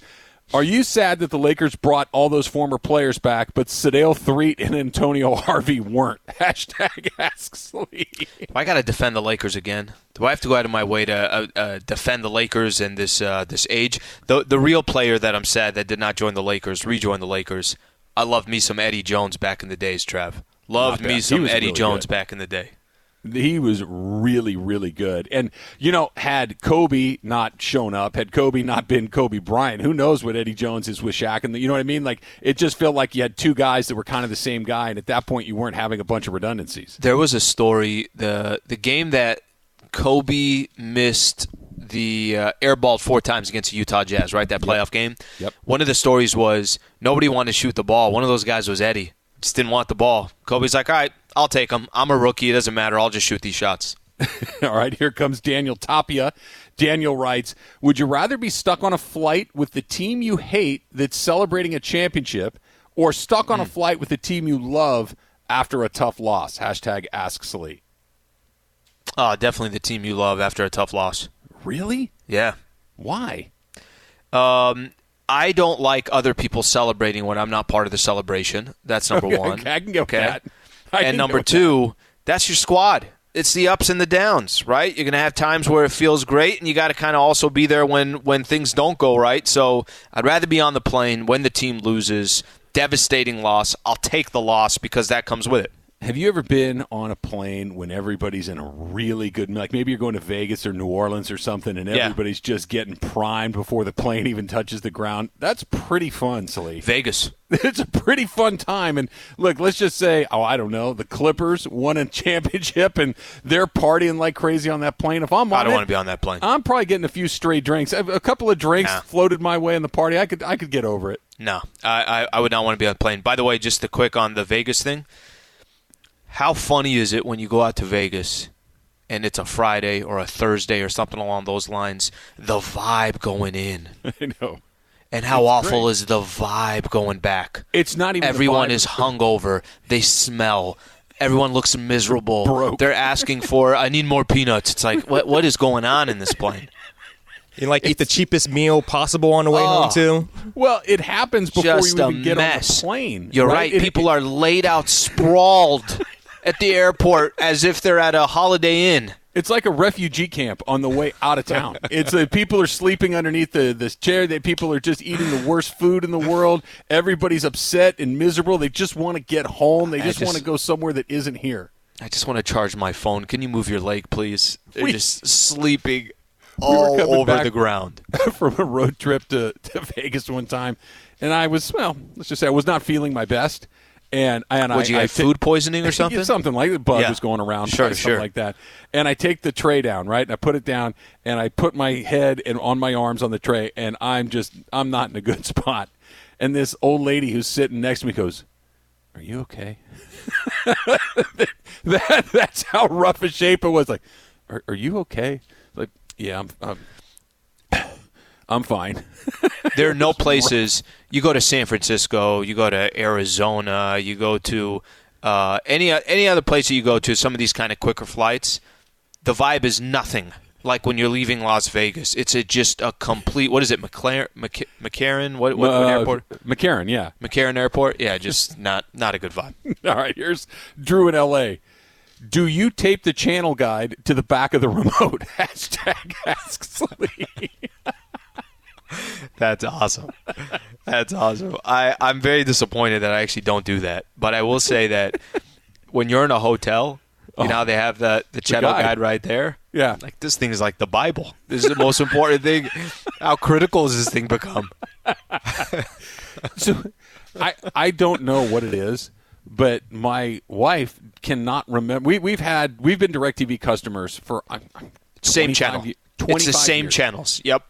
Are you sad that the Lakers brought all those former players back, but Sedale Threatt and Antonio Harvey weren't? Hashtag Ask Slee. Do I got to defend the Lakers again? Do I have to go out of my way to uh, uh, defend the Lakers in this uh, this age? The the real player that I'm sad that did not join the Lakers, rejoin the Lakers. I loved me some Eddie Jones back in the days, Trav. Loved me some Eddie really Jones good. back in the day. He was really really good and you know had kobe not shown up had kobe not been kobe bryant who knows what eddie jones is with Shaq and the, you know what i mean like it just felt like you had two guys that were kind of the same guy and at that point you weren't having a bunch of redundancies There was a story the the game that Kobe missed the uh, airballed four times against the Utah Jazz, right? That playoff game. Yep. One of the stories was nobody wanted to shoot the ball. One of those guys was Eddie. Just didn't want the ball. Kobe's like, all right, I'll take them. I'm a rookie. It doesn't matter. I'll just shoot these shots. all right here comes daniel tapia daniel writes would you rather be stuck on a flight with the team you hate that's celebrating a championship or stuck on a flight with the team you love after a tough loss hashtag ask Slee. Oh, definitely the team you love after a tough loss. really Yeah. why Um, I don't like other people celebrating when I'm not part of the celebration. That's number Okay, one. I can get with that. And number with that. two, that's your squad. It's the ups and the downs, right? You're gonna have times where it feels great, and you got to kind of also be there when when things don't go right. So I'd rather be on the plane when the team loses devastating loss. I'll take the loss because that comes with it. Have you ever been on a plane when everybody's in a really good like maybe you're going to Vegas or New Orleans or something and Yeah. everybody's just getting primed before the plane even touches the ground? That's pretty fun, Slee. Vegas. It's a pretty fun time. And look, let's just say, oh, I don't know, the Clippers won a championship and they're partying like crazy on that plane. If I'm on I don't it, want to be on that plane. I'm probably getting a few stray drinks. A a couple of drinks Nah. floated my way in the party. I could I could get over it. No, I, I, I would not want to be on a plane. By the way, just a quick on the Vegas thing. How funny is it when you go out to Vegas and it's a Friday or a Thursday or something along those lines? The vibe going in. I know. And how It's awful great. is the vibe going back? It's not even the Everyone vibe. is hungover. They smell. Everyone looks miserable. Broke. They're asking for, I need more peanuts. It's like, what what is going on in this plane? You like eat the cheapest meal possible on the way home Oh. too. Well, it happens before Just you a even get mess. on the plane. You're right. It- People it- are laid out, sprawled at the airport as if they're at a Holiday Inn. It's like a refugee camp on the way out of town. It's uh, people are sleeping underneath the this chair. That people are just eating the worst food in the world. Everybody's upset and miserable. They just want to get home. They I just, want to go somewhere that isn't here. I just want to charge my phone. Can you move your leg, please? They're We- just sleeping all coming over the ground. from a road trip to, to Vegas one time, and I was well. Let's just say I was not feeling my best, and and Would I, you I have ta- food poisoning or something? something like the bug Yeah. was going around, Sure, something sure. like that. And I take the tray down, right? And I put it down, and I put my head and on my arms on the tray, and I'm just I'm not in a good spot. And this old lady who's sitting next to me goes, "Are you okay?" that that's how rough a shape it was. Like, "Are, are you okay?" Like, yeah, I'm. I'm I'm fine. There are no places. You go to San Francisco, you go to Arizona, you go to uh, any any other place that you go to. Some of these kind of quicker flights, the vibe is nothing like when you're leaving Las Vegas. It's a, just a complete. What is it, McLaren, Mc, McCarran? What, what, what Uh, airport? McCarran, yeah. McCarran Airport. Yeah, just not not a good vibe. All right, here's Drew in L.A. Do you tape the channel guide to the back of the remote? Hashtag Ask Slee. That's awesome. That's awesome. I, I'm very disappointed that I actually don't do that. But I will say that when you're in a hotel, you know how they have the, the channel guide. guide. right there? Yeah. Like this thing is like the Bible. This is the most important thing. How critical has this thing become? So I I don't know what it is, but my wife cannot remember. We we've had we've been Directv customers for uh, Same channel. ye- It's the same years. channels. Yep.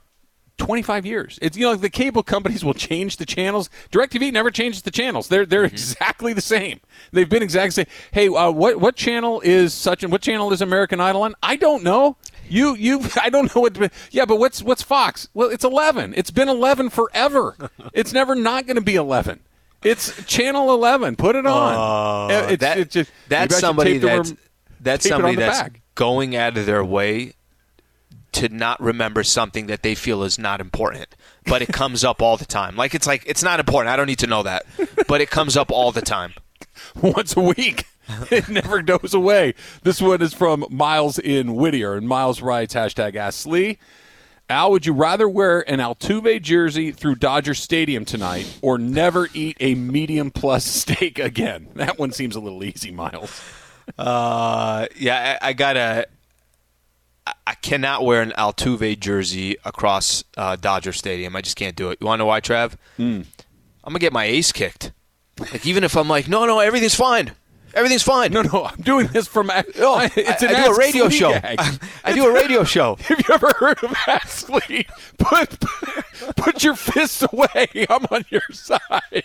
25 years. It's you know the cable companies will change the channels. DirecTV never changes the channels. They're they're exactly the same. They've been exactly the same. Hey, uh, what what channel is such and what channel is American Idol on? I don't know. You you I don't know what. Yeah, but what's what's Fox? Well, it's 11. It's been 11 forever. it's never not going to be 11. It's channel 11. Put it on. Uh, it's, that, it's just, that's somebody that's that's tape it on somebody that's back. going out of their way to not remember something that they feel is not important, but it comes up all the time. Like it's like it's not important. I don't need to know that, but it comes up all the time. once a week. it never goes away. This one is from Miles in Whittier, and Miles writes hashtag Ask Slee. Al, would you rather wear an Altuve jersey through Dodger Stadium tonight, or never eat a medium plus steak again? That one seems a little easy, Miles. Uh, yeah, I, I gotta. I- I cannot wear an Altuve jersey across uh, Dodger Stadium. I just can't do it. You want to know why, Trav? I'm gonna get my ace kicked. Like even if I'm like, no, no, everything's fine, everything's fine. No, no, I'm doing this from. Oh, it's I, an I do a radio Lee show. gag. I do a radio show. Have you ever heard of Ask Slee? Put, put your fists away. I'm on your side.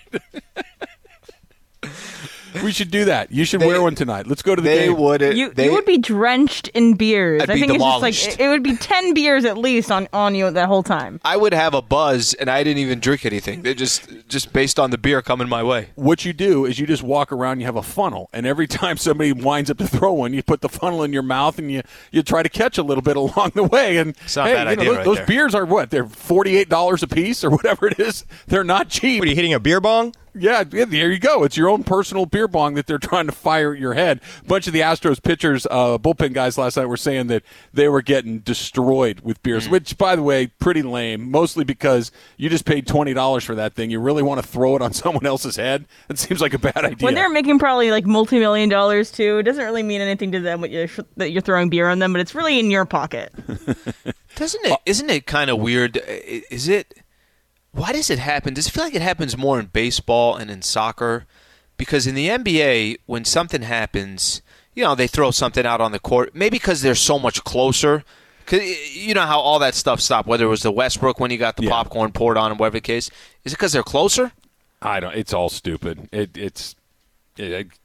We should do that. You should wear one tonight. Let's go to the They game. would. You, they, you would be drenched in beers. I'd I be think it's just like it, it would be ten beers at least on, on you that whole time. I would have a buzz, and I didn't even drink anything. They just just based on the beer coming my way. what you do is you just walk around. You have a funnel, and every time somebody winds up to throw one, you put the funnel in your mouth, and you you try to catch a little bit along the way. And It's not a hey, bad you know, those, right those there. beers are what? They're forty eight dollars a piece or whatever it is. They're not cheap. What are you hitting a beer bong? Yeah, yeah, there you go. It's your own personal beer bong that they're trying to fire at your head. A bunch of the Astros pitchers, uh, bullpen guys last night were saying that they were getting destroyed with beers, which, by the way, pretty lame. Mostly because you just paid twenty dollars for that thing. You really want to throw it on someone else's head? It seems like a bad idea. When they're making probably like multi-million dollars too, it doesn't really mean anything to them what you're, that you're throwing beer on them, but it's really in your pocket. Doesn't it? Isn't it kind of weird? Is it? Why does it happen? Does it feel like it happens more in baseball and in soccer? Because in the NBA, when something happens, you know, they throw something out on the court. Maybe because they're so much closer. 'Cause you know how all that stuff stopped. Whether it was the Westbrook when he got the Yeah. popcorn poured on him, whatever the case. Is it because they're closer? I don't. It's all stupid. It, it's.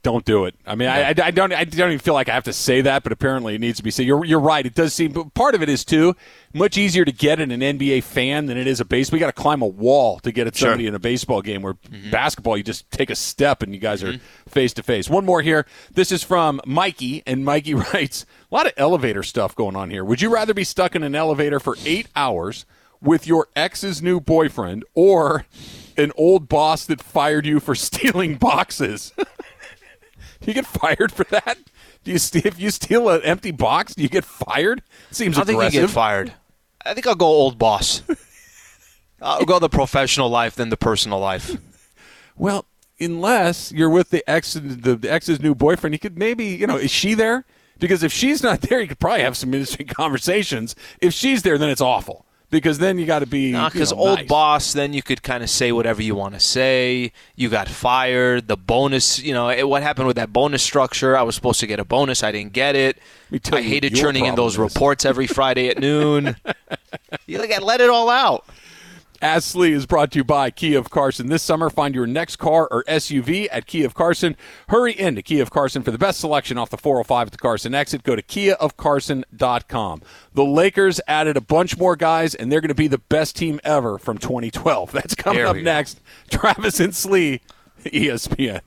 Don't do it. I mean, I, I, I don't. I don't even feel like I have to say that, but apparently it needs to be said. You're, you're right. It does seem. But part of it is too much easier to get in an NBA fan than it is a base. We got to climb a wall to get at somebody in a baseball game. Where mm-hmm. basketball, you just take a step and you guys are face to face. One more here. This is from Mikey, and Mikey writes a lot of elevator stuff going on here. Would you rather be stuck in an elevator for eight hours with your ex's new boyfriend or an old boss that fired you for stealing boxes? you get fired for that? Do you st- if you steal an empty box, do you get fired? Seems I think you get fired. I think I'll go old boss. I'll go the professional life than the personal life. Well, unless you're with the ex, the, the ex's new boyfriend, you could maybe, you know, is she there? Because if she's not there, you could probably have some interesting conversations. If she's there, then it's awful. Because then you got to be Because you know, old nice. boss, then you could kind of say whatever you want to say. You got fired. The bonus, you know, it, what happened with that bonus structure? I was supposed to get a bonus. I didn't get it. I hated churning in those is. reports every Friday at noon. you like, let it all out. Ask Slee is brought to you by Kia of Carson. This summer, find your next car or SUV at Kia of Carson. Hurry in to Kia of Carson for the best selection off the 405 at the Carson exit. Go to KiaofCarson.com. The Lakers added a bunch more guys, and they're going to be the best team ever from 2012. That's coming There up next. Travis and Slee, ESPN.